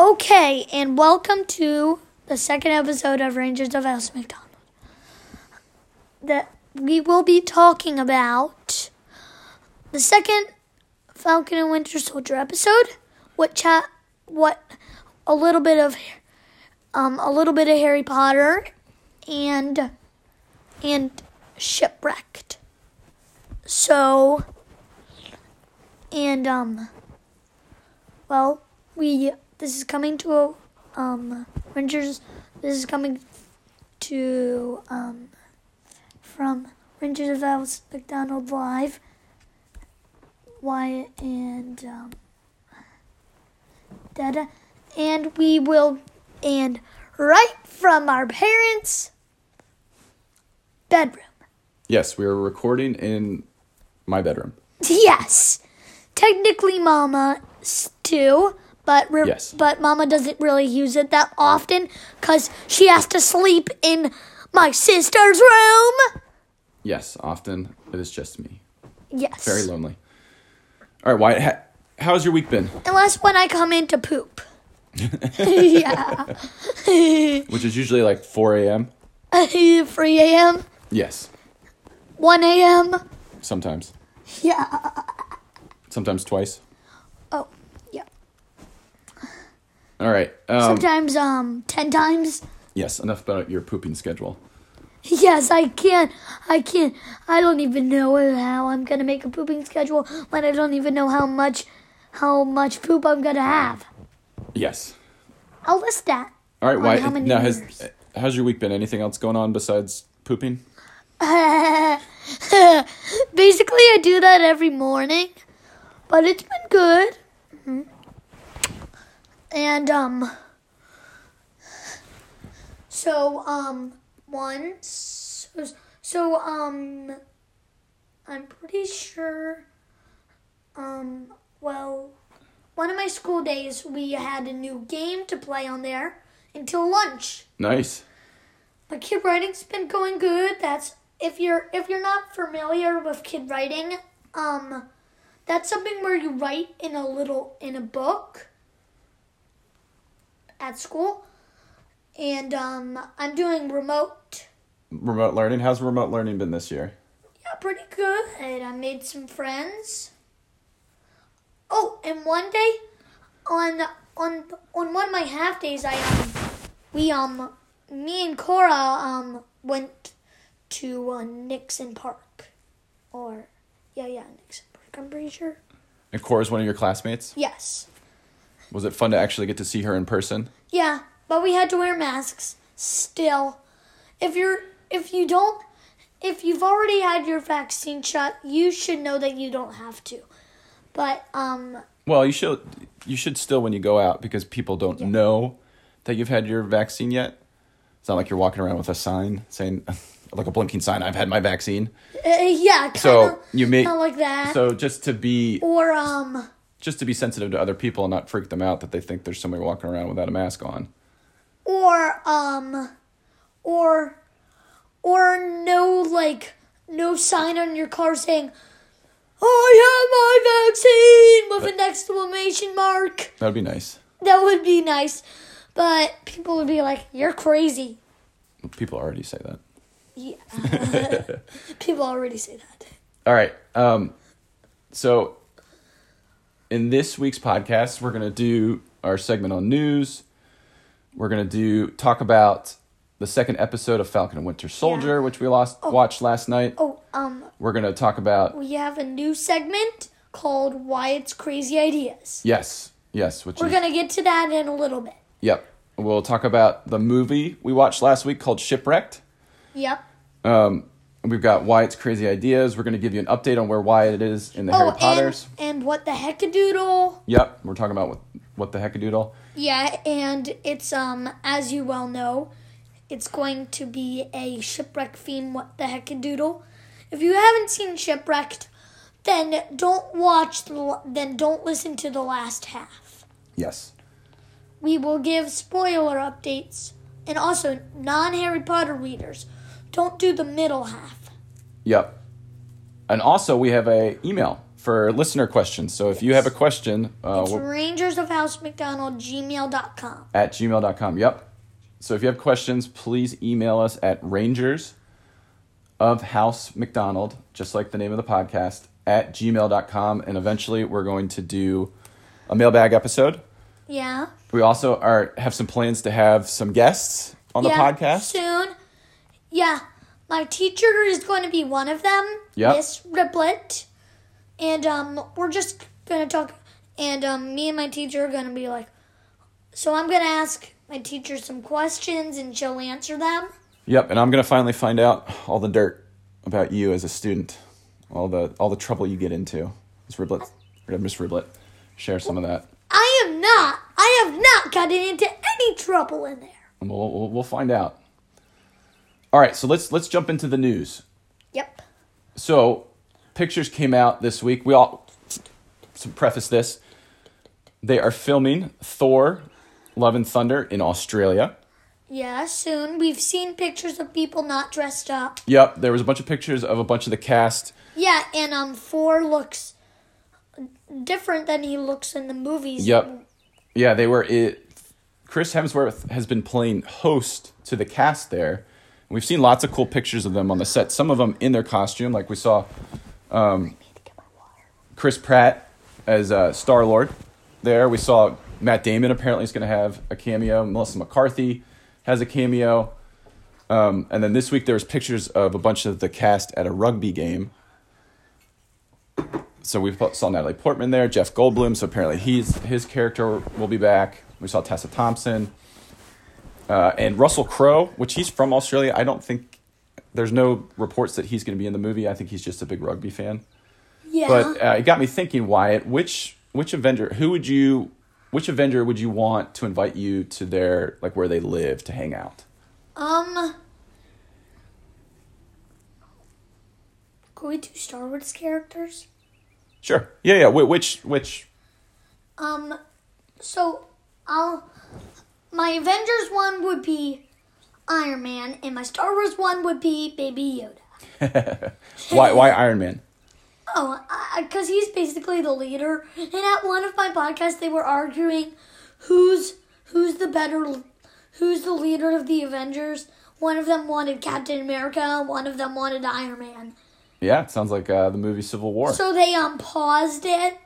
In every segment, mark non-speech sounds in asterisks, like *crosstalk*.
Okay, and welcome to the second episode of Rangers of House McDonald. That we will be talking about the second Falcon and Winter Soldier episode. What chat? What? A little bit of, um, a little bit of Harry Potter, and and shipwrecked. So, and um, well, we this is coming to um Rangers. This is coming to um from Rangers of House McDonald Live. Wyatt and um, Dada, and we will and right from our parents' bedroom. Yes, we are recording in my bedroom. Yes, technically, Mama too, but re- Yes. but Mama doesn't really use it that often because she has to sleep in my sister's room. Yes, often it is just me. Yes, Very lonely. All right, Wyatt, ha- how's your week been? unless when I come in to poop. *laughs* yeah, Which is usually like 4 a.m. *laughs* 3 a.m., Yes, 1 a.m. sometimes. Yeah. Sometimes twice. Oh, yeah. All right. Um, Sometimes um 10 times. yes, enough about your pooping schedule. *laughs* Yes, I can't. I can't. I don't even know how I'm gonna make a pooping schedule when I don't even know how much, how much poop I'm gonna have. Yes. I'll list that. All right, Wyatt. how many now, has years? how's your week been? Anything else going on besides pooping? *laughs* Basically, I do that every morning, but it's been good. Mhm. And um, so um, once so um, I'm pretty sure. Um, well, one of my school days we had a new game to play on there until lunch. Nice. My kid writing's been going good. That's if you're if you're not familiar with kid writing, um, that's something where you write in a little in a book at school, and um, I'm doing remote. Remote learning. How's remote learning been this year? Yeah, pretty good. I made some friends. Oh, and one day, on on on one of my half days, I um, we um, me and Cora um went to uh, Nixon Park, or yeah, yeah, Nixon Park. I'm pretty sure. And Cora's one of your classmates. Yes. Was it fun to actually get to see her in person? Yeah, but we had to wear masks. Still, if you're if you don't if you've already had your vaccine shot, you should know that you don't have to. But um Well, you should you should still when you go out because people don't know that you've had your vaccine yet. It's not like you're walking around with a sign saying *laughs* like a blinking sign I've had my vaccine. uh, yeah, kind of So, you may- not like that. So just to be or um just to be sensitive to other people and not freak them out that they think there's somebody walking around without a mask on. or um or or no like no sign on your car saying I have my vaccine with an exclamation mark. That would be nice. That would be nice. But people would be like, You're crazy. People already say that. Yeah. *laughs* people already say that. All right. Um, so, in this week's podcast, we're gonna do our segment on news. We're gonna do talk about the second episode of Falcon and Winter Soldier, which we lost watched last night. Oh, um, We're gonna talk about we have a new segment called Wyatt's Crazy Ideas. yes, yes, which We're is gonna get to that in a little bit. yep. We'll talk about the movie we watched last week called Shipwrecked. Yep. Um, we've got Wyatt's crazy ideas. We're gonna give you an update on where Wyatt is in the Harry oh, Potters. and, and what the heckadoodle? Yep, we're talking about what what the heckadoodle. Yeah, and it's um as you well know, it's going to be a shipwreck theme. What the heckadoodle? If you haven't seen Shipwrecked, then don't watch the then don't listen to the last half. Yes. We will give spoiler updates, and also non Harry Potter readers, don't do the middle half. Yep. And also, we have a email for listener questions. So if you have a question, uh, It's we'll- Rangers of House McDonald gmail.com. at gmail.com. Yep. So if you have questions, please email us at rangers of house McDonald, just like the name of the podcast, at gmail.com. And eventually we're going to do a mailbag episode. Yeah. We also are have some plans to have some guests on the podcast. Soon. Yeah. My teacher is going to be one of them. Yep. Miss Riplet. And um we're just gonna talk and um me and my teacher are gonna be like so I'm gonna ask my teacher some questions and she'll answer them. Yep, and I'm gonna finally find out all the dirt about you as a student, all the all the trouble you get into. Miss Riblet, Miss Riblet, share some of that. I am not I have not gotten into any trouble in there. We'll, we'll we'll find out. All right, so let's let's jump into the news. Yep. So, pictures came out this week. We all to preface this. They are filming Thor: Love and Thunder in Australia. Yeah, soon. We've seen pictures of people not dressed up. Yep, there was a bunch of pictures of a bunch of the cast. Yeah, and um Thor looks different than he looks in the movies. Yep. Yeah, they were it. Chris Hemsworth has been playing host to the cast there. We've seen lots of cool pictures of them on the set. Some of them in their costume, like we saw um, Chris Pratt as uh, Star Lord. There, we saw Matt Damon apparently is going to have a cameo. Melissa McCarthy has a cameo. Um, and then this week there was pictures of a bunch of the cast at a rugby game. So we saw Natalie Portman there, Jeff Goldblum. So apparently he's his character will be back. We saw Tessa Thompson, uh, and Russell Crowe, which he's from Australia. I don't think there's no reports that he's going to be in the movie. I think he's just a big rugby fan. Yeah. But uh, it got me thinking, Wyatt. Which which Avenger? Who would you? Which Avenger would you want to invite you to their like where they live to hang out? um Could we do Star Wars characters? Sure. Yeah, yeah. Wh- Which which? Um so I'll my Avengers one would be Iron Man and my Star Wars one would be Baby Yoda. *laughs* Why why Iron Man? Oh, because he's basically the leader. And at one of my podcasts, they were arguing who's who's the better, who's the leader of the Avengers. One of them wanted Captain America. One of them wanted Iron Man. Yeah, it sounds like uh, the movie Civil War. So they um paused it.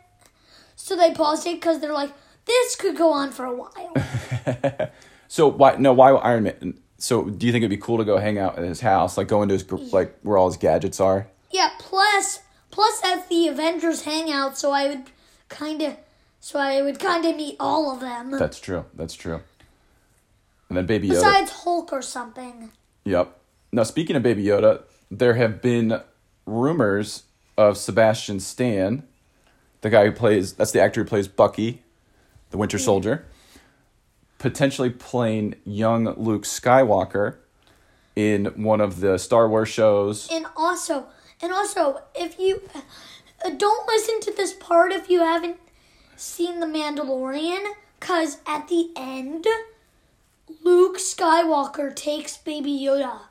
So they paused it because they're like, this could go on for a while. *laughs* So why no why Iron Man? So do you think it'd be cool to go hang out at his house, like go into his like where all his gadgets are? yeah. Plus, plus at the Avengers hangout. So I would kind of, so I would kind of meet all of them. That's true. That's true. And then Baby Yoda. Besides Hulk or something. Yep. Now speaking of Baby Yoda, there have been rumors of Sebastian Stan, the guy who plays that's the actor who plays Bucky, the Winter Soldier, potentially playing young Luke Skywalker in one of the Star Wars shows. And also, and also, if you uh, don't listen to this part if you haven't seen The Mandalorian, because at the end, Luke Skywalker takes Baby Yoda.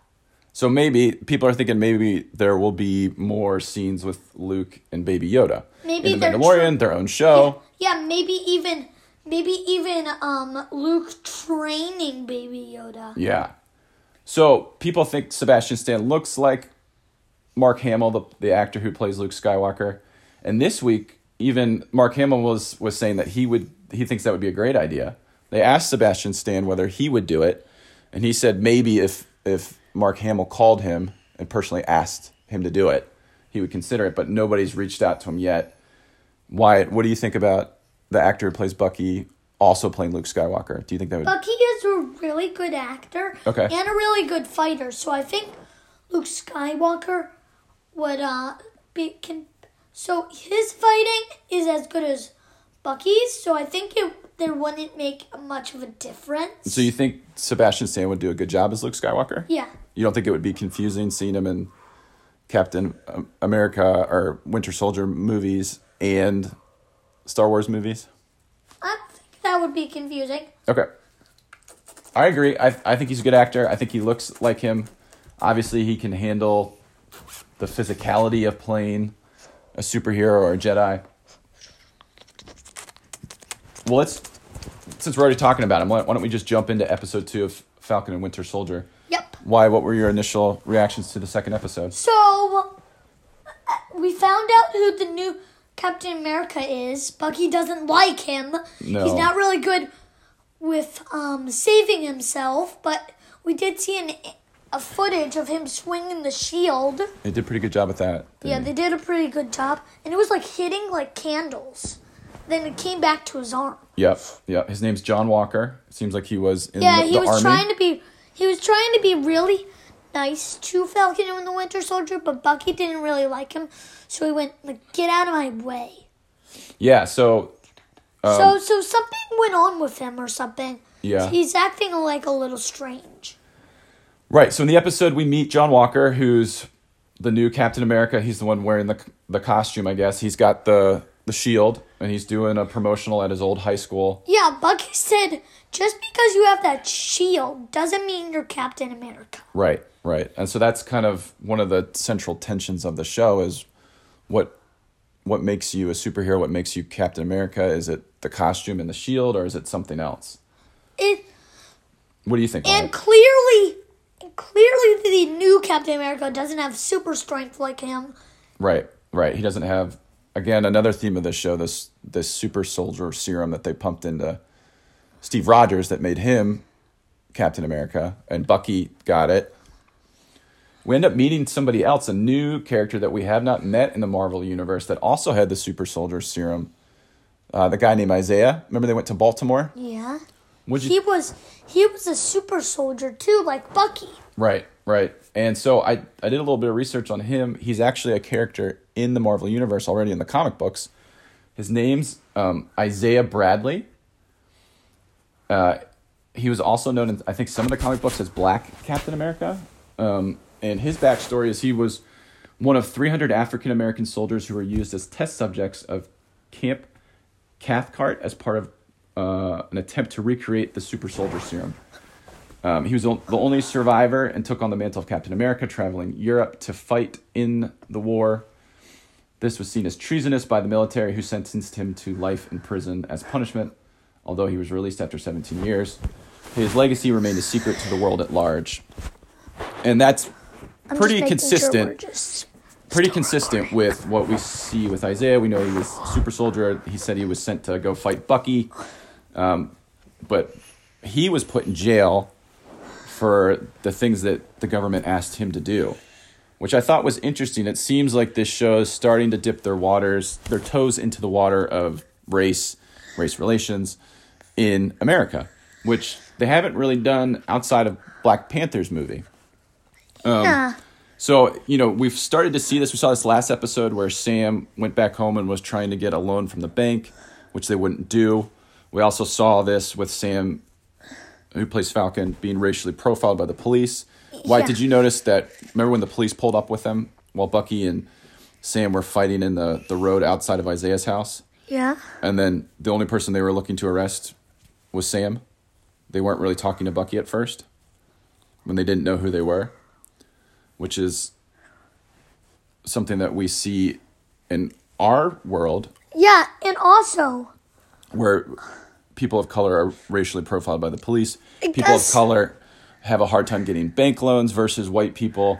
So maybe people are thinking maybe there will be more scenes with Luke and Baby Yoda. Maybe in the Mandalorian, tr- their own show. Yeah, maybe even, maybe even um Luke training Baby Yoda. Yeah. So people think Sebastian Stan looks like Mark Hamill, the, the actor who plays Luke Skywalker. And this week, even Mark Hamill was was saying that he would he thinks that would be a great idea. They asked Sebastian Stan whether he would do it, and he said maybe if if Mark Hamill called him and personally asked him to do it, he would consider it. But nobody's reached out to him yet. Wyatt, what do you think about the actor who plays Bucky also playing Luke Skywalker? Do you think that would? Bucky is a really good actor Okay. and a really good fighter, so I think Luke Skywalker would uh be can. So his fighting is as good as Bucky's, so I think it there wouldn't make much of a difference. So you think Sebastian Stan would do a good job as Luke Skywalker? yeah, You don't think it would be confusing seeing him in Captain America or Winter Soldier movies and Star Wars movies? I think that would be confusing. Okay. I agree. I I think he's a good actor. I think he looks like him. Obviously, he can handle the physicality of playing a superhero or a Jedi. Well, let's since we're already talking about him, why why don't we just jump into episode two of Falcon and Winter Soldier? Yep. Why? What were your initial reactions to the second episode? So uh, we found out who the new Captain America is. Bucky doesn't like him. No. He's not really good with um, saving himself, but we did see an, a footage of him swinging the shield. They did a pretty good job with that. Yeah, they? they did a pretty good job, and it was like hitting like candles. Then it came back to his arm. Yep, yep. His name's John Walker. It seems like he was in Yeah, the, he was army. trying to be he was trying to be really nice to Falcon and the Winter Soldier, but Bucky didn't really like him, so he went like, "Get out of my way." yeah, so um, so so something went on with him or something. Yeah. he's acting like a little strange. Right. So in the episode, we meet John Walker, who's the new Captain America. He's the one wearing the the costume, I guess. He's got the the shield, and he's doing a promotional at his old high school. Yeah, Bucky said, "Just because you have that shield doesn't mean you're Captain America." Right. Right. And so that's kind of one of the central tensions of the show is what what makes you a superhero? What makes you Captain America? Is it the costume and the shield, or is it something else? It What do you think? and clearly, clearly the new Captain America doesn't have super strength like him. Right, right. He doesn't have again another theme of this show this this super soldier serum that they pumped into Steve Rogers that made him Captain America and Bucky got it. We end up meeting somebody else, a new character that we have not met in the Marvel universe that also had the super soldier serum. Uh, the guy named Isaiah. Remember they went to Baltimore? Yeah. Would He was he was a super soldier too, like Bucky. Right, right. And so I, I did a little bit of research on him. He's actually a character in the Marvel Universe already in the comic books. His name's um, Isaiah Bradley. Uh, he was also known in, I think, some of the comic books as Black Captain America. Um, and his backstory is he was one of 300 African American soldiers who were used as test subjects of Camp Cathcart as part of uh, an attempt to recreate the super soldier serum. Um, he was the only survivor and took on the mantle of Captain America, traveling Europe to fight in the war. This was seen as treasonous by the military, who sentenced him to life in prison as punishment, although he was released after 17 years. His legacy remained a secret to the world at large. And that's I'm pretty sure consistent just- pretty consistent with what we see with Isaiah. We know he was super soldier. He said he was sent to go fight Bucky, um, but he was put in jail for the things that the government asked him to do, which I thought was interesting. It seems like this show is starting to dip their waters, their toes into the water of race, race relations in America, which they haven't really done outside of Black Panther's movie. Um, yeah. So, you know, we've started to see this. We saw this last episode where Sam went back home and was trying to get a loan from the bank, which they wouldn't do. We also saw this with Sam, who plays Falcon, being racially profiled by the police. Why Yeah. did you notice that? Remember when the police pulled up with them while Bucky and Sam were fighting in the, the road outside of Isaiah's house? Yeah. And then the only person they were looking to arrest was Sam. They weren't really talking to Bucky at first when they didn't know who they were, which is something that we see in our world Yeah, and also where people of color are racially profiled by the police. People of color have a hard time getting bank loans versus white people.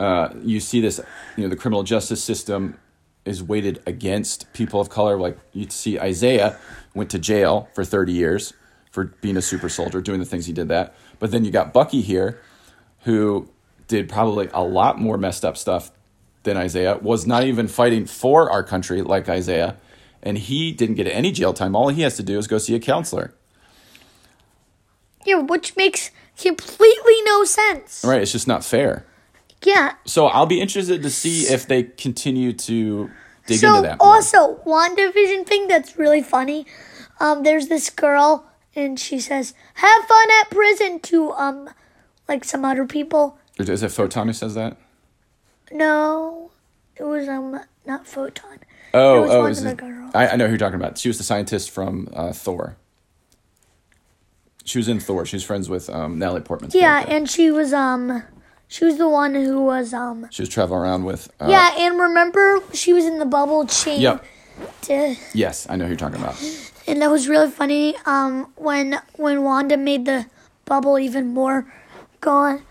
Uh, you see this, you know, the criminal justice system is weighted against people of color. Like you see, Isaiah went to jail for 30 years for being a super soldier, doing the things he did that. But then you got Bucky here, who did probably a lot more messed up stuff than Isaiah, was not even fighting for our country like Isaiah, and he didn't get any jail time. All he has to do is go see a counselor. yeah, which makes completely no sense. Right? It's just not fair. Yeah. So I'll be interested to see if they continue to dig so into that. more. also one division thing that's really funny. Um, there's this girl and she says, "Have fun at prison." To um, like some other people. Is it Photon who says that? No, it was um not photon. Oh, It was oh, is it-. I, I know who you're talking about. She was the scientist from uh, Thor. She was in Thor. She was friends with um, Natalie Portman. Yeah, character. and she was um, She was the one who was um. She was traveling around with. Uh, yeah, and remember she was in the bubble chain. Yep. To, Yes, I know who you're talking about. *gasps* and that was really funny. Um, when when Wanda made the bubble even more gone,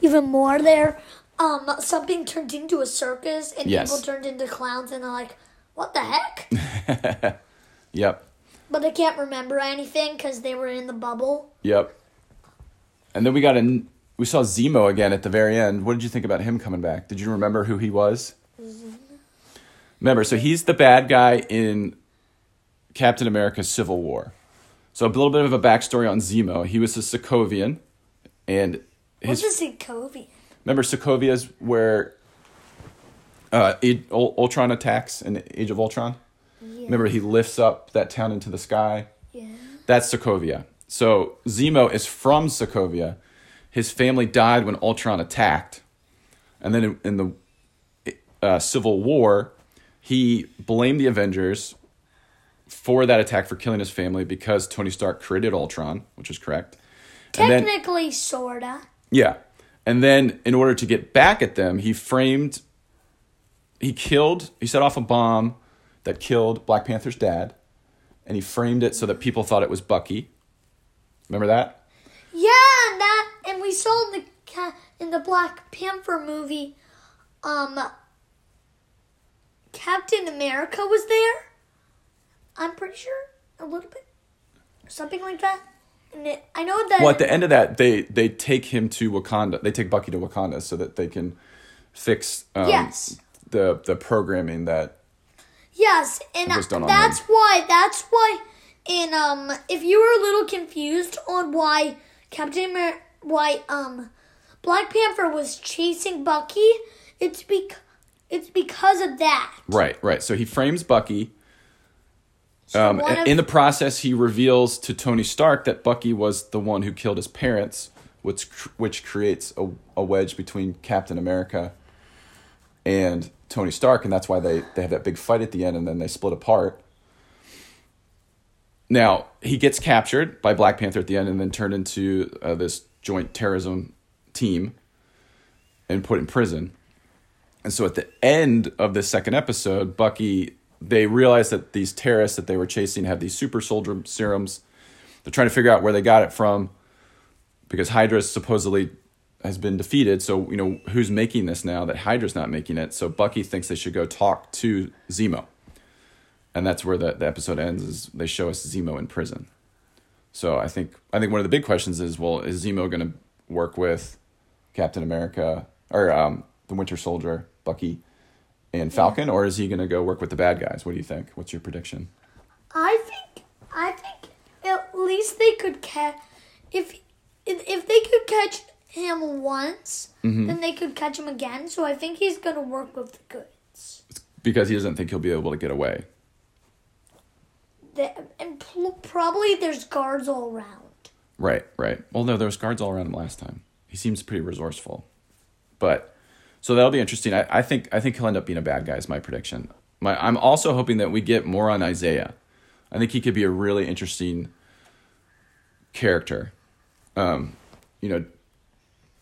even more there. Um, something turned into a circus, and Yes. people turned into clowns, and they're like, "What the heck?" *laughs* Yep. but they can't remember anything because they were in the bubble. Yep. And then we got a we saw Zemo again at the very end. What did you think about him coming back? Did you remember who he was? Remember, so he's the bad guy in Captain America: Civil War. So a little bit of a backstory on Zemo. He was a Sokovian, and What's his a Sokovia? remember Sokovia's where uh, Ultron attacks in Age of Ultron. Remember, he lifts up that town into the sky. Yeah. That's Sokovia. So Zemo is from Sokovia. His family died when Ultron attacked, and then in, in the uh, Civil War, he blamed the Avengers for that attack for killing his family because Tony Stark created Ultron, which is correct. And then- Technically, sorta. Yeah. And then in order to get back at them, he framed he killed he set off a bomb that killed Black Panther's dad and he framed it so that people thought it was Bucky. Remember that? Yeah, and that, and we saw in the in the Black Panther movie, um, Captain America was there. I'm pretty sure a little bit, something like that. I know that. Well, at the end of that, they they take him to Wakanda. They take Bucky to Wakanda so that they can fix um, Yes. the the programming that Yes, and was done on that's why. That's why. And um, if you were a little confused on why Captain why um, Black Panther was chasing Bucky, it's bec- it's because of that. right right. So he frames Bucky. Um, of- in the process, he reveals to Tony Stark that Bucky was the one who killed his parents, which which creates a, a wedge between Captain America and Tony Stark, and that's why they, they have that big fight at the end, and then they split apart. Now he gets captured by Black Panther at the end, and then turned into uh, this joint terrorism team, and put in prison. And so at the end of the second episode, Bucky they realize that these terrorists that they were chasing have these super soldier serums. They're trying to figure out where they got it from because Hydra supposedly has been defeated. So, you know, who's making this now that Hydra's not making it? So Bucky thinks they should go talk to Zemo. And that's where the, the episode ends is they show us Zemo in prison. So I think I think one of the big questions is, well, is Zemo going to work with Captain America or um, the Winter Soldier, Bucky, and Falcon, or is he going to go work with the bad guys? What do you think? What's your prediction? I think I think at least they could catch if if if they could catch him once, Mm-hmm. then they could catch him again. So I think he's gonna work with the goods. Because he doesn't think he'll be able to get away. The, and pl- probably there's guards all around. Right, right. Well, no, there was guards all around him last time. He seems pretty resourceful, but so that'll be interesting. I, I think I think he'll end up being a bad guy. Is my prediction. My I'm also hoping that we get more on Isaiah. I think he could be a really interesting character. Um, you know,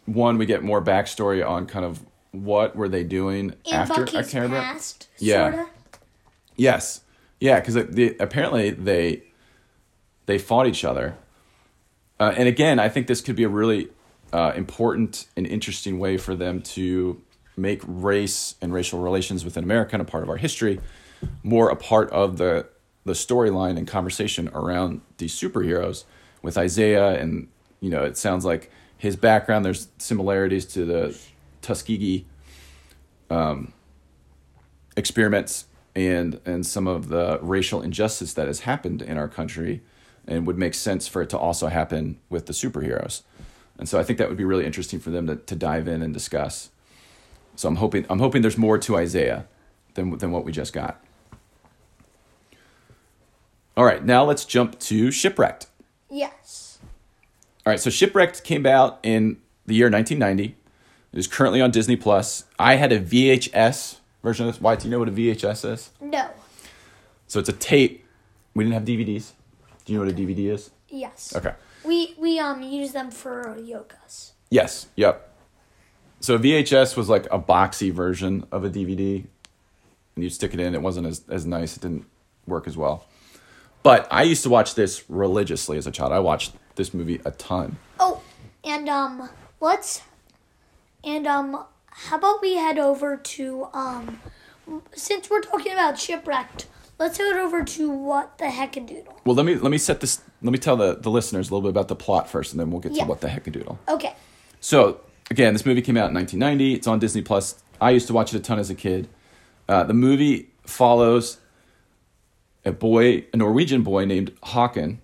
one we get more backstory on kind of what were they doing In after Bucky's October. past, Yeah. sorta. Yes, yeah, because apparently they they fought each other, uh, and again, I think this could be a really uh, important and interesting way for them to make race and racial relations within America and a part of our history more a part of the the storyline and conversation around these superheroes with Isaiah and you know it sounds like his background there's similarities to the Tuskegee um, experiments and and some of the racial injustice that has happened in our country and would make sense for it to also happen with the superheroes. And so I think that would be really interesting for them to, to dive in and discuss. So I'm hoping I'm hoping there's more to Isaiah than than what we just got. All right, now let's jump to Shipwrecked. Yes. All right, so Shipwrecked came out in the year 1990. It is currently on Disney Plus. I had a VHS version of this. Why? Do you know what a VHS is? No. So it's a tape. We didn't have DVDs. Do you know what a DVD is? Yes. Okay. We we um use them for yogas. Yes. Yep. So VHS was like a boxy version of a DVD, and you'd stick it in. It wasn't as as nice. It didn't work as well. But I used to watch this religiously as a child. I watched this movie a ton. Oh, and um, let's and um, how about we head over to um, since we're talking about shipwrecked, let's head over to what the heck a doodle. Well, let me let me set this. Let me tell the the listeners a little bit about the plot first, and then we'll get Yeah. to what the heck a doodle. Okay. So again, this movie came out in 1990. It's on Disney Plus. I used to watch it a ton as a kid. Uh, the movie follows a boy, a Norwegian boy named Håkon,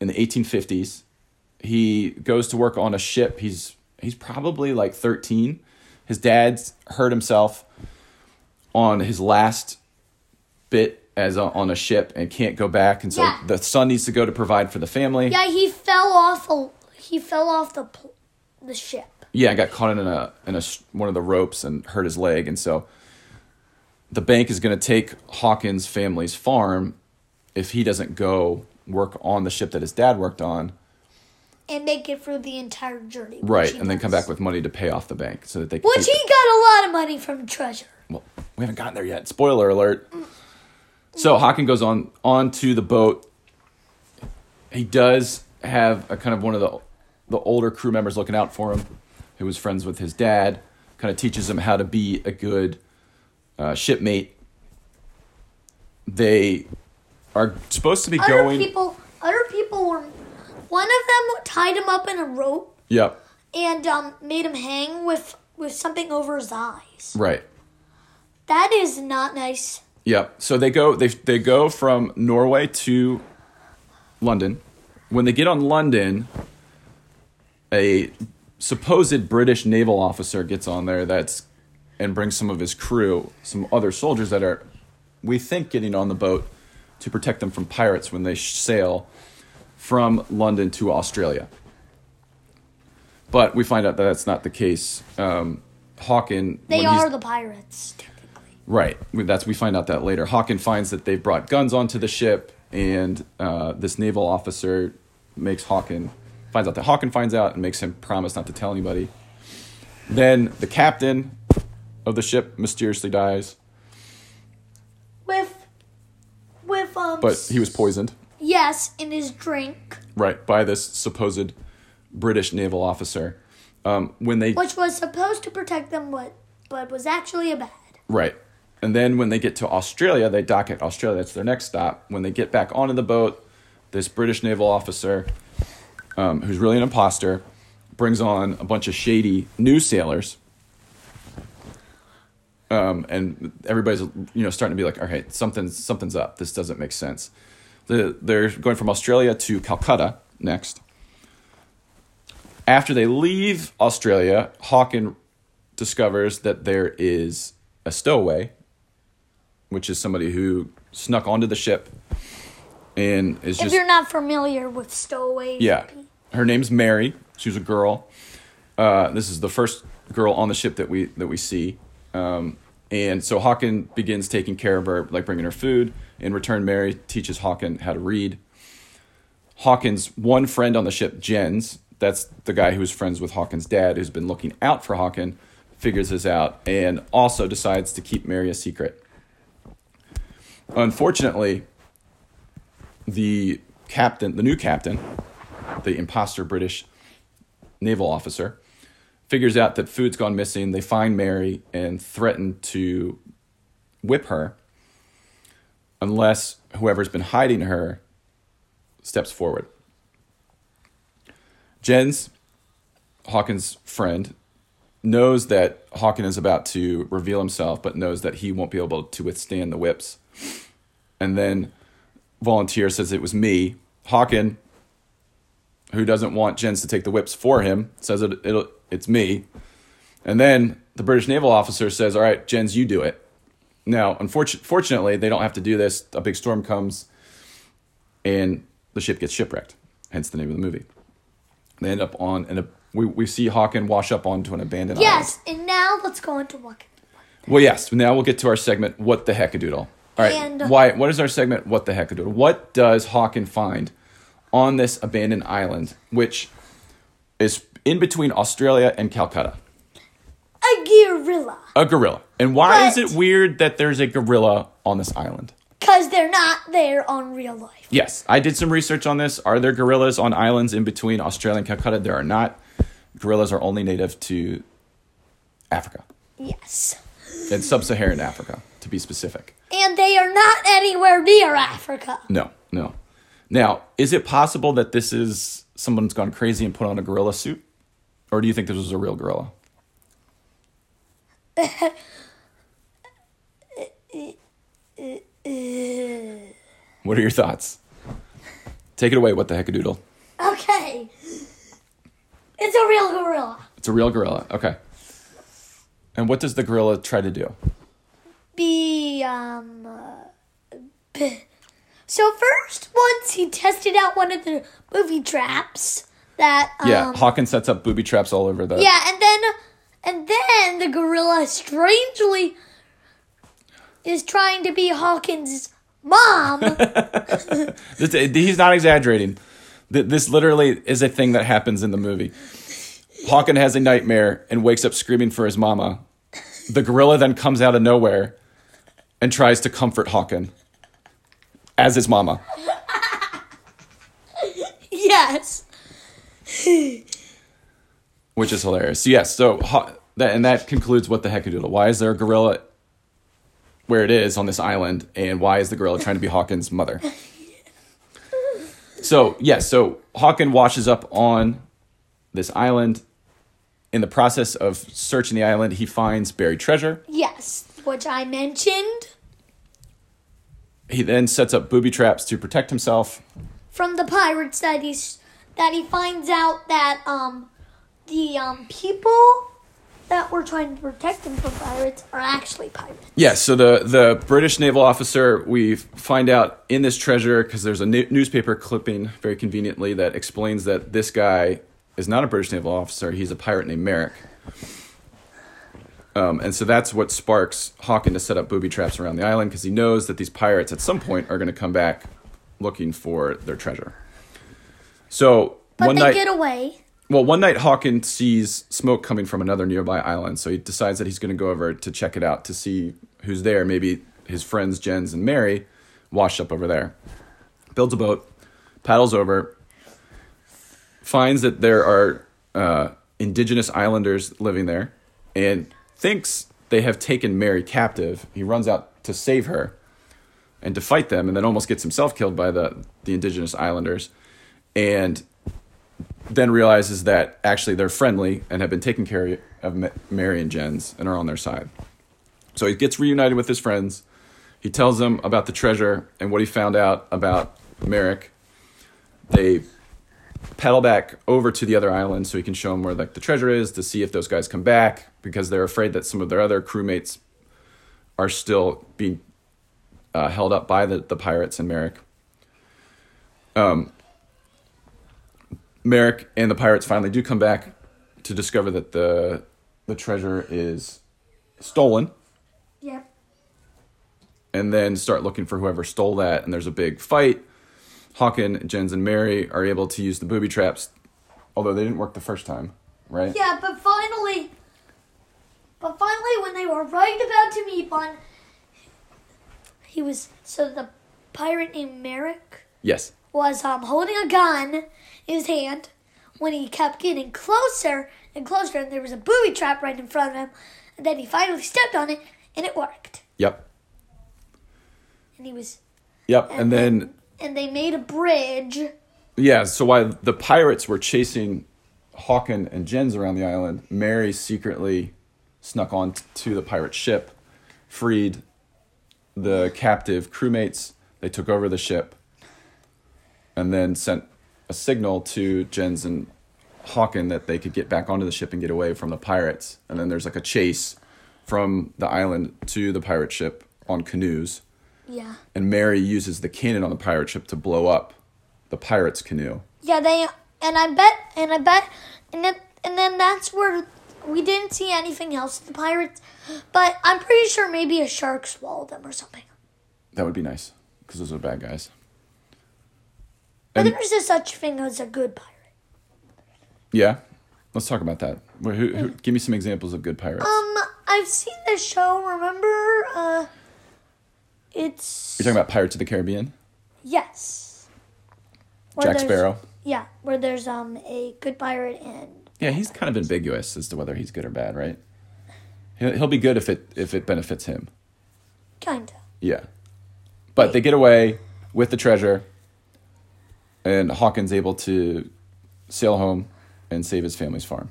in the 1850s. He goes to work on a ship. He's he's probably like 13. His dad's hurt himself on his last bit as a, on a ship and can't go back, and so Yeah. the son needs to go to provide for the family. Yeah, he fell off a he fell off the the ship. Yeah, I got caught in a in a one of the ropes and hurt his leg, and so the bank is going to take Håkon's family's farm if he doesn't go work on the ship that his dad worked on, and make it through the entire journey. right, and then come back with money to pay off the bank so that they. Which he got a lot of money from Treasure. well, we haven't gotten there yet. Spoiler alert. So Håkon goes on onto the boat. He does have a kind of one of the the older crew members looking out for him, who was friends with his dad. Kind of teaches him how to be a good uh, shipmate. They are supposed to be Other going. people, other people were. One of them tied him up in a rope Yep. and um, made him hang with with something over his eyes. Right. That is not nice. Yep. So they go they they go from Norway to London. When they get on London, a supposed British naval officer gets on there that's and brings some of his crew, some other soldiers that are we think getting on the boat to protect them from pirates when they sail from London to Australia. But we find out that that's not the case. Um, Håkon, They are the pirates, technically. Right. We- That's we find out that later. Håkon finds that they've brought guns onto the ship, and uh, this naval officer makes Håkon finds out that Håkon finds out and makes him promise not to tell anybody. Then the captain of the ship mysteriously dies, With, with um. but he was poisoned. Yes, in his drink, Right by this supposed British naval officer. Um, when they which was supposed to protect them, but but was actually a bad. Right. And then when they get to Australia, they dock at Australia. That's their next stop. When they get back onto the boat, this British naval officer, um, who's really an imposter, brings on a bunch of shady new sailors. Um, and everybody's you know starting to be like, all right, something's something's up. This doesn't make sense. The, they're going from Australia to Calcutta next. After they leave Australia, Håkon discovers that there is a stowaway, which is somebody who snuck onto the ship and is If just you're not familiar with stowaways, yeah. Her name's Mary. She was a girl. Uh, this is the first girl on the ship that we that we see. Um, and so Håkon begins taking care of her, like bringing her food. In return, Mary teaches Håkon how to read. Håkon's one friend on the ship, Jens, that's the guy who's friends with Håkon's dad, who's been looking out for Håkon, figures this out and also decides to keep Mary a secret. Unfortunately, the captain, the new captain, the imposter British naval officer, figures out that food's gone missing. They find Mary and threaten to whip her unless whoever's been hiding her steps forward. Jens, Håkon's friend, knows that Håkon is about to reveal himself, but knows that he won't be able to withstand the whips. And then volunteer says it was me. Håkon, who doesn't want Jens to take the whips for him, says it, it'll, it's me. And then the British naval officer says, All right, Jens, you do it. Now, unfortunately, fortunately, they don't have to do this. A big storm comes and the ship gets shipwrecked, hence the name of the movie. They end up on, and we, we see Håkon wash up onto an abandoned island. Yes, and now let's go into what. Well, yes. Now we'll get to our segment, What the Heckadoodle. All right. And- Why, what is our segment, What the Heckadoodle? What does Håkon find on this abandoned island, which is in between Australia and Calcutta? A gorilla. A gorilla. And why is it weird that there's a gorilla on this island? Because they're not there on real life. Yes, I did some research on this. Are there gorillas on islands in between Australia and Calcutta? There are not. Gorillas are only native to Africa Yes. and sub-Saharan Africa, to be specific. And they are not anywhere near Africa. No, no. Now, is it possible that this is someone's gone crazy and put on a gorilla suit, or do you think this was a real gorilla? *laughs* What are your thoughts? Take it away. What the heck a doodle? Okay. It's a real gorilla. It's a real gorilla. Okay. And what does the gorilla try to do? Be, um. Uh, b- so, first, once he tested out one of the movie traps that. Um, Yeah, Hawkins sets up booby traps all over the. Yeah, and then. And then the gorilla strangely is trying to be Håkon's mom. *laughs* He's not exaggerating. Th- This literally is a thing that happens in the movie. hawkins has a nightmare and wakes up screaming for his mama. The gorilla then comes out of nowhere and tries to comfort Håkon as his mama. *laughs* yes. *laughs* which is hilarious. So yes, so Haw- that and that concludes what the heckadoodle. Why is there a gorilla where it is on this island, and why is the gorilla trying to be Håkon's mother? *laughs* So yes, so Håkon washes up on this island. In the process of searching the island, he finds buried treasure. Yes, which I mentioned He then sets up booby traps to protect himself. from the pirates that he's that he finds out that um the um people that were trying to protect him from pirates are actually pirates. Yes, so the the British naval officer we find out in this treasure because there's a new- newspaper clipping very conveniently that explains that this guy is not a British naval officer; he's a pirate named Merrick. Um, and so that's what sparks Håkon to set up booby traps around the island because he knows that these pirates at some point are going to come back looking for their treasure. So But one they night, get away. well, one night Håkon sees smoke coming from another nearby island, so he decides that he's going to go over to check it out to see who's there. Maybe his friends Jens and Mary washed up over there. Builds a boat, paddles over, finds that there are uh, indigenous islanders living there, and thinks they have taken Mary captive. He runs out to save her and to fight them, and then almost gets himself killed by the the indigenous islanders, and then realizes that actually they're friendly and have been taking care of Mary and Jens and are on their side. So he gets reunited with his friends. He tells them about the treasure and what he found out about Merrick. They paddle back over to the other island so he can show them where like the treasure is to see if those guys come back because they're afraid that some of their other crewmates are still being uh, held up by the, the pirates and Merrick. Um, Merrick and the pirates finally do come back to discover that the the treasure is stolen Yep. and then start looking for whoever stole that and there's a big fight. Håkon, Jens, and Mary are able to use the booby traps, although they didn't work the first time, right? Yeah, but finally, but finally, when they were right about to meet one, he was so the pirate named Merrick Yes. was um holding a gun in his hand when he kept getting closer and closer, and there was a booby trap right in front of him, and then he finally stepped on it, and it worked, Yep. and he was Yep. And then and they made a bridge. Yeah, so while the pirates were chasing Håkon and Jens around the island, Mary secretly snuck on t- to the pirate ship, freed the captive crewmates. They took over the ship, and then sent a signal to Jens and Håkon that they could get back onto the ship and get away from the pirates. And then there's like a chase from the island to the pirate ship on canoes Yeah, and Mary uses the cannon on the pirate ship to blow up the pirate's canoe. yeah. They and I bet and I bet and then and then that's where we didn't see anything else of the pirates, but I'm pretty sure maybe a shark swallowed them or something. That would be nice because those are bad guys. But there's a such thing as a good pirate. Yeah, let's talk about that. Wh- Who, who, give me some examples of good pirates. Um, I've seen this show. Remember, uh, it's You're talking about Pirates of the Caribbean? yes. Where Jack there's- Sparrow? Yeah, where there's um a good pirate and Yeah, he's kind of ambiguous as to whether he's good or bad, right? He'll, he'll be good if it if it benefits him. kinda. Yeah. But they get away with the treasure, and Hawkins able to sail home and save his family's farm.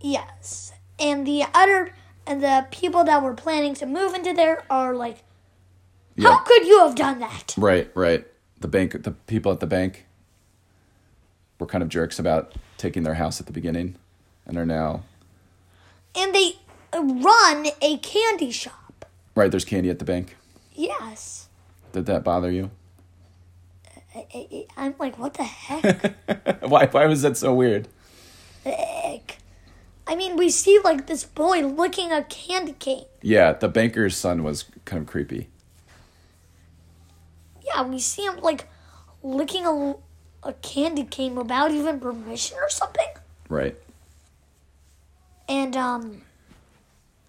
Yes, and the other and the people that were planning to move into there are like, Yeah. how could you have done that? Right, right. The bank, the people at the bank were kind of jerks about taking their house at the beginning, and are now And they run a candy shop. right. There's candy at the bank. Yes, Did that bother you? I, I, I'm like, what the heck? *laughs* why? Why was that so weird? heck? I mean, we see like this boy licking a candy cane. Yeah, the banker's son was kind of creepy. Yeah, we see him like licking a, a candy cane without even permission or something. Right. And um,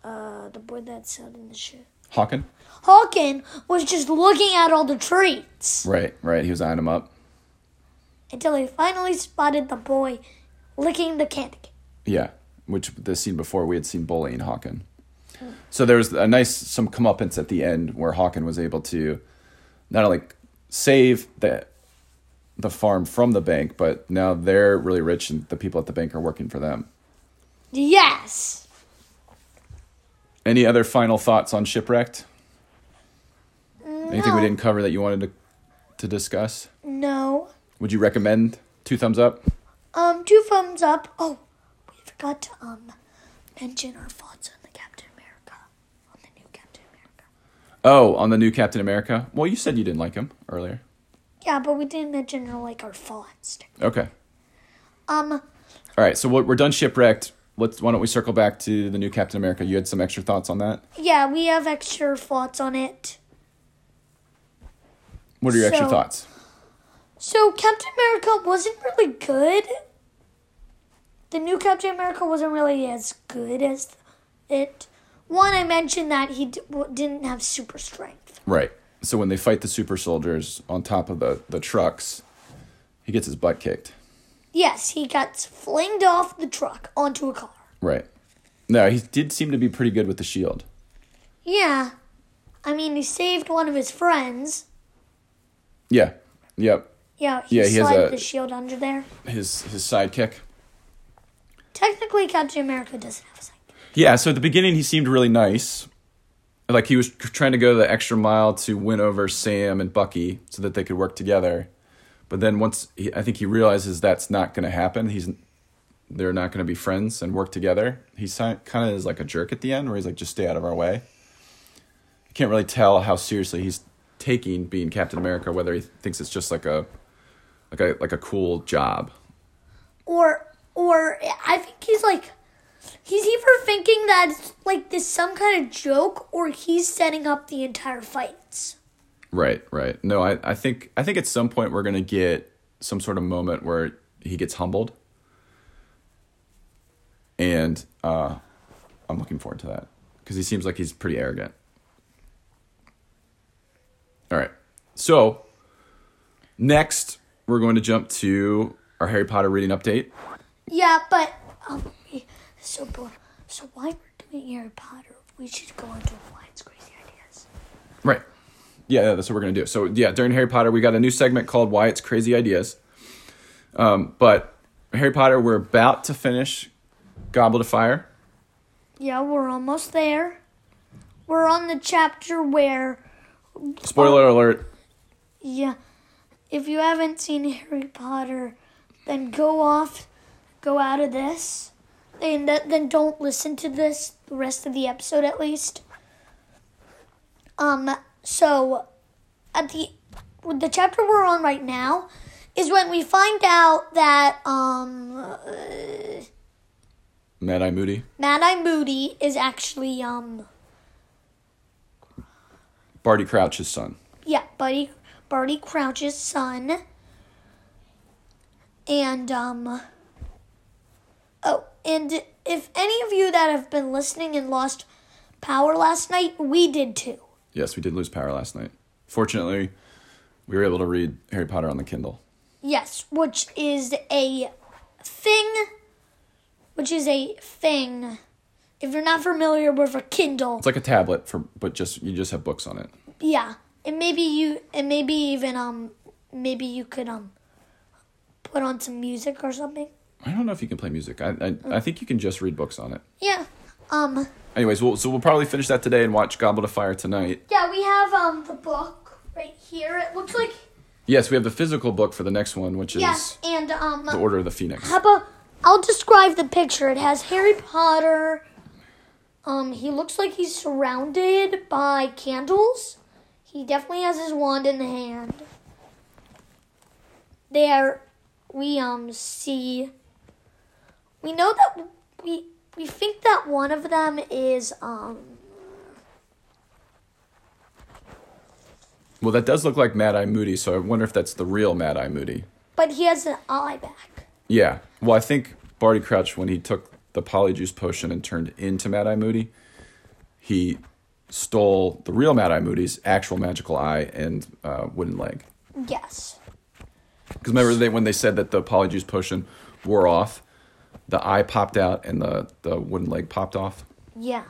uh, the boy that's out in the show, Håkon. Håkon, was just looking at all the treats Right, right. He was eyeing him up. until he finally spotted the boy licking the candy cane. Yeah, which the scene before we had seen bullying Håkon. So there was a nice some comeuppance at the end where Håkon was able to not only save the the farm from the bank, but now they're really rich and the people at the bank are working for them. Yes. Any other final thoughts on shipwrecked? Anything we didn't cover that you wanted to to discuss? No. Would you recommend two thumbs up? Um, two thumbs up. Oh, we forgot to um mention our thoughts on the Captain America, on the new Captain America. Oh, on the new Captain America. Well, you said you didn't like him earlier. Yeah, but we didn't mention like our thoughts. Okay. Um, All right, so we're we're done shipwrecked. Let's. Why don't we circle back to the new Captain America? You had some extra thoughts on that. yeah, we have extra thoughts on it. What are your extra thoughts? So Captain America wasn't really good. The new Captain America wasn't really as good as it. One, I mentioned that he d- w- didn't have super strength. Right. So when they fight the super soldiers on top of the the trucks, he gets his butt kicked. Yes, he gets flinged off the truck onto a car. Right. No, he did seem to be pretty good with the shield. Yeah, I mean he saved one of his friends. Yeah. Yep. Yeah, he Yeah, he has a- the shield under there. His his sidekick. Technically, Captain America doesn't have a sidekick. Yeah. So at the beginning, he seemed really nice. Like he was trying to go the extra mile to win over Sam and Bucky so that they could work together. But then once he, I think he realizes that's not going to happen, he's they're not going to be friends and work together. He kind of is like a jerk at the end, where he's like, "Just stay out of our way." You can't really tell how seriously he's taking being Captain America, whether he thinks it's just like a like a like a cool job. Or, or I think he's like, he's either thinking that it's like this some kind of joke, or he's setting up the entire fights. Right, right. No, I, I think I think at some point we're gonna get some sort of moment where he gets humbled, and uh, I'm looking forward to that because he seems like he's pretty arrogant. All right, so next we're going to jump to our Harry Potter reading update. Yeah, but um, so so why we're doing Harry Potter? We should go into why it's crazy ideas. Right. Yeah, that's what we're gonna do. So yeah, during Harry Potter, we got a new segment called "Why It's Crazy Ideas." Um, but Harry Potter, we're about to finish Goblet of Fire. Yeah, we're almost there. We're on the chapter where, Spoiler alert. yeah, if you haven't seen Harry Potter, then go off, go out of this, and th- then don't listen to this the rest of the episode at least. Um, so at the the chapter we're on right now is when we find out that um uh, Mad Eye Moody, Mad Eye Moody is actually um Barty Crouch's son. yeah Buddy Barty Crouch's son and um and if any of you that have been listening and lost power last night. We did too. Yes, we did lose power last night. Fortunately, we were able to read Harry Potter on the Kindle. Yes, which is a thing. Which is a thing. If you're not familiar with a Kindle, It's like a tablet for, but just you just have books on it. yeah, and maybe you, and maybe even um, maybe you could um, put on some music or something. I don't know if you can play music. I I, I think you can just read books on it. Yeah. Um. Anyways, we'll, so we'll probably finish that today and watch Goblet of Fire tonight. Yeah, we have um the book right here. It looks like Yes, we have the physical book for the next one, which is yes, and um. the Order of the Phoenix. How about I'll describe the picture. It has Harry Potter. Um, he looks like he's surrounded by candles. He definitely has his wand in the hand. There, we um see. We know that we we think that one of them is um Well, that does look like Mad Eye Moody, so I wonder if that's the real Mad Eye Moody. but he has an eye back. Yeah. Well, I think Barty Crouch, when he took the Polyjuice potion and turned into Mad Eye Moody, he stole the real Mad Eye Moody's actual magical eye and uh, wooden leg. Yes. Because remember, they when they said that the Polyjuice potion wore off, the eye popped out and the, the wooden leg popped off. Yeah.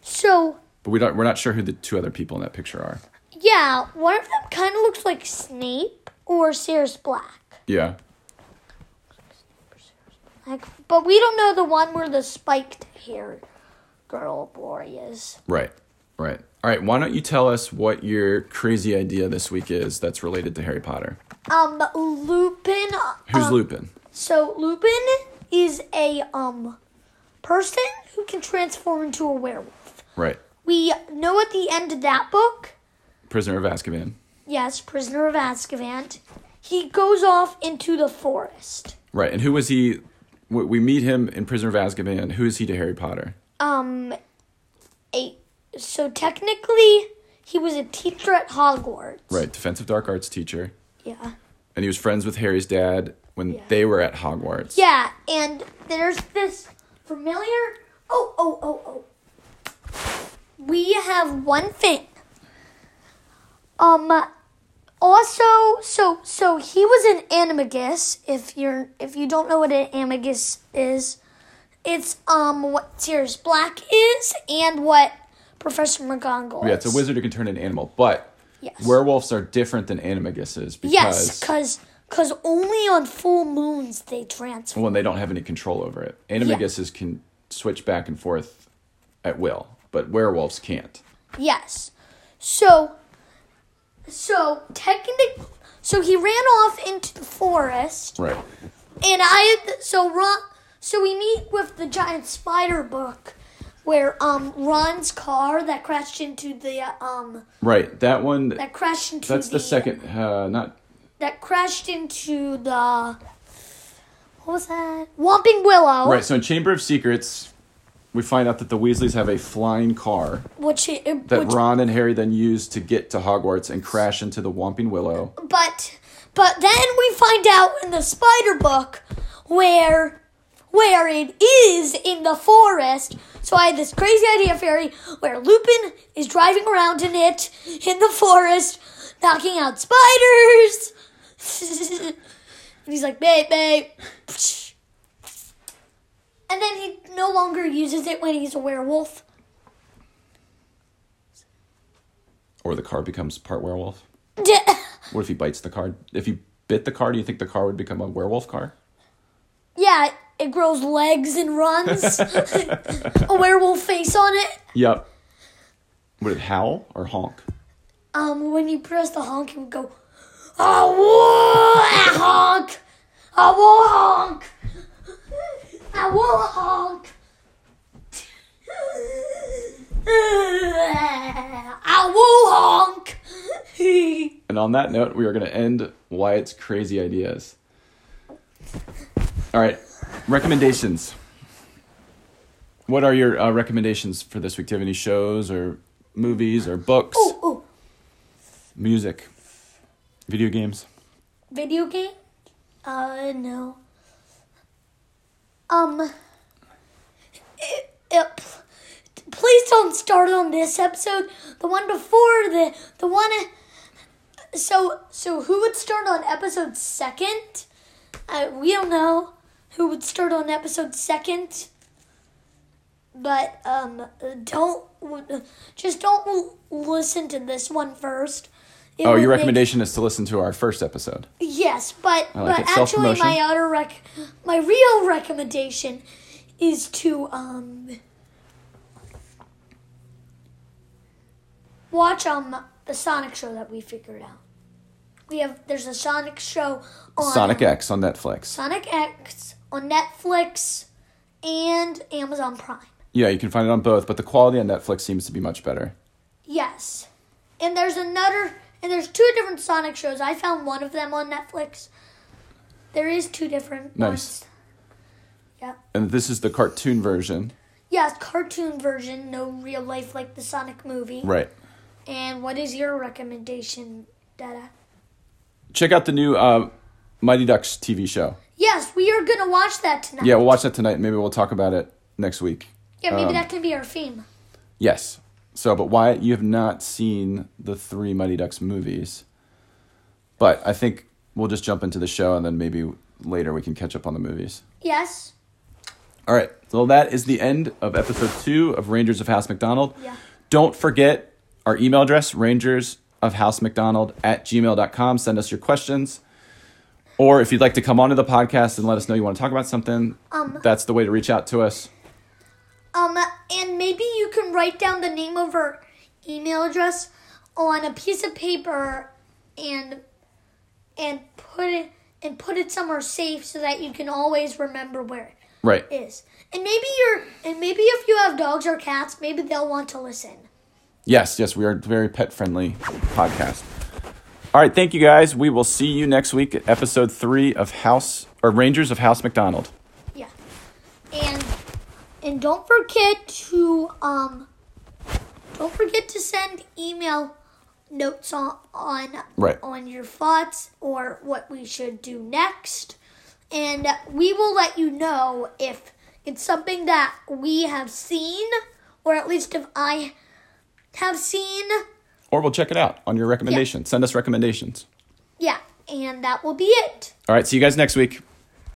So But we don't. We're not sure who the two other people in that picture are. yeah, one of them kind of looks like Snape or Sirius Black. Yeah. Like, but we don't know the one where the spiked hair girl boy is. Right. Right. All right. Why don't you tell us what your crazy idea this week is that's related to Harry Potter? Um, Lupin. Who's um, Lupin? So Lupin is a um person who can transform into a werewolf. Right. We know at the end of that book, Prisoner of Azkaban. yes, Prisoner of Azkaban, he goes off into the forest. Right. And who was he? we- We meet him in Prisoner of Azkaban. Who is he to Harry Potter? Um, a so technically he was a teacher at Hogwarts. Right. Defensive dark arts teacher. Yeah. And he was friends with Harry's dad when Yeah. they were at Hogwarts. Yeah, and there's this familiar. Oh, oh, oh, oh. We have one thing. Um. Also, so so he was an animagus. If you're if you don't know what an animagus is, it's um what Sirius Black is and what Professor McGonagall Yeah, it's a wizard who can turn into an animal, but Yes. werewolves are different than animaguses because Yes, because because only on full moons they transform. when they don't have any control over it. Animaguses can switch back and forth at will, but werewolves can't. Yes. So, so technically, so he ran off into the forest, Right. and I so Ron, so we meet with the giant spider book, where um Ron's car that crashed into the uh, um Right. That one that crashed into that's the second uh not that crashed into the what was that Whomping Willow, Right, so in Chamber of Secrets we find out that the Weasleys have a flying car which it, that which Ron and Harry then use to get to Hogwarts and crash into the Whomping Willow. but but then we find out in the spider book where where it is in the forest. So I had this crazy idea fairy where Lupin is driving around in it in the forest, knocking out spiders. and *laughs* he's like, babe, babe. And then he no longer uses it when he's a werewolf. Or the car becomes part werewolf. What if he bites the car? If he bit the car, do you think the car would become a werewolf car? yeah, it grows legs and runs. *laughs* a werewolf face on it. Yep. Would it howl or honk? Um, when you press the honk, it would go, oh, whoa, honk, I will honk, I will honk, I will honk. And on that note, we are going to end Wyatt's crazy ideas. All right, recommendations. What are your uh, recommendations for this week? Do you have any shows or movies or books, Ooh, ooh, music, video games? video game? Uh, no. Um, it, it, please don't start on this episode. The one before the the one. So so who would start on episode second? Uh, we don't know who would start on episode second. But um, don't just don't listen to this one first. It Oh, your make- recommendation is to listen to our first episode. Yes, but like but actually, my other rec, my real recommendation is to um watch um the Sonic show that we figured out. We have there's a Sonic show on Sonic X on Netflix. Sonic X on Netflix and Amazon Prime. Yeah, you can find it on both, but the quality on Netflix seems to be much better. Yes, and there's another and there's two different Sonic shows. I found one of them on Netflix. There is two different Nice. ones. Yeah. And this is the cartoon version. Yes, cartoon version, no real life like the Sonic movie. Right. And what is your recommendation, Dada? Check out the new uh, Mighty Ducks TV show. Yes, we are gonna watch that tonight. Yeah, we'll watch that tonight. Maybe we'll talk about it next week. Yeah, maybe um, that can be our theme. Yes. So, but why you have not seen the three Mighty Ducks movies? But I think we'll just jump into the show, and then maybe later we can catch up on the movies. Yes. All right. So that is the end of episode two of Rangers of House McDonald. Yeah. Don't forget our email address, rangers of house McDonald at gmail.com. Send us your questions. Or if you'd like to come onto the podcast and let us know you want to talk about something, Um. that's the way to reach out to us. Um, and maybe you can write down the name of our email address on a piece of paper and and put it and put it somewhere safe so that you can always remember where Right. it is. And maybe you're and maybe if you have dogs or cats, maybe they'll want to listen. Yes, yes, we are a very pet friendly podcast. All right, thank you guys. We will see you next week at episode three of House or Rangers of House McDonald. Yeah. And and don't forget to um don't forget to send email notes on on Right. on your thoughts or what we should do next. And we will let you know if it's something that we have seen or at least if I have seen. Or we'll check it out on your recommendation. Send us recommendations. Yeah, and that will be it. All right, see you guys next week.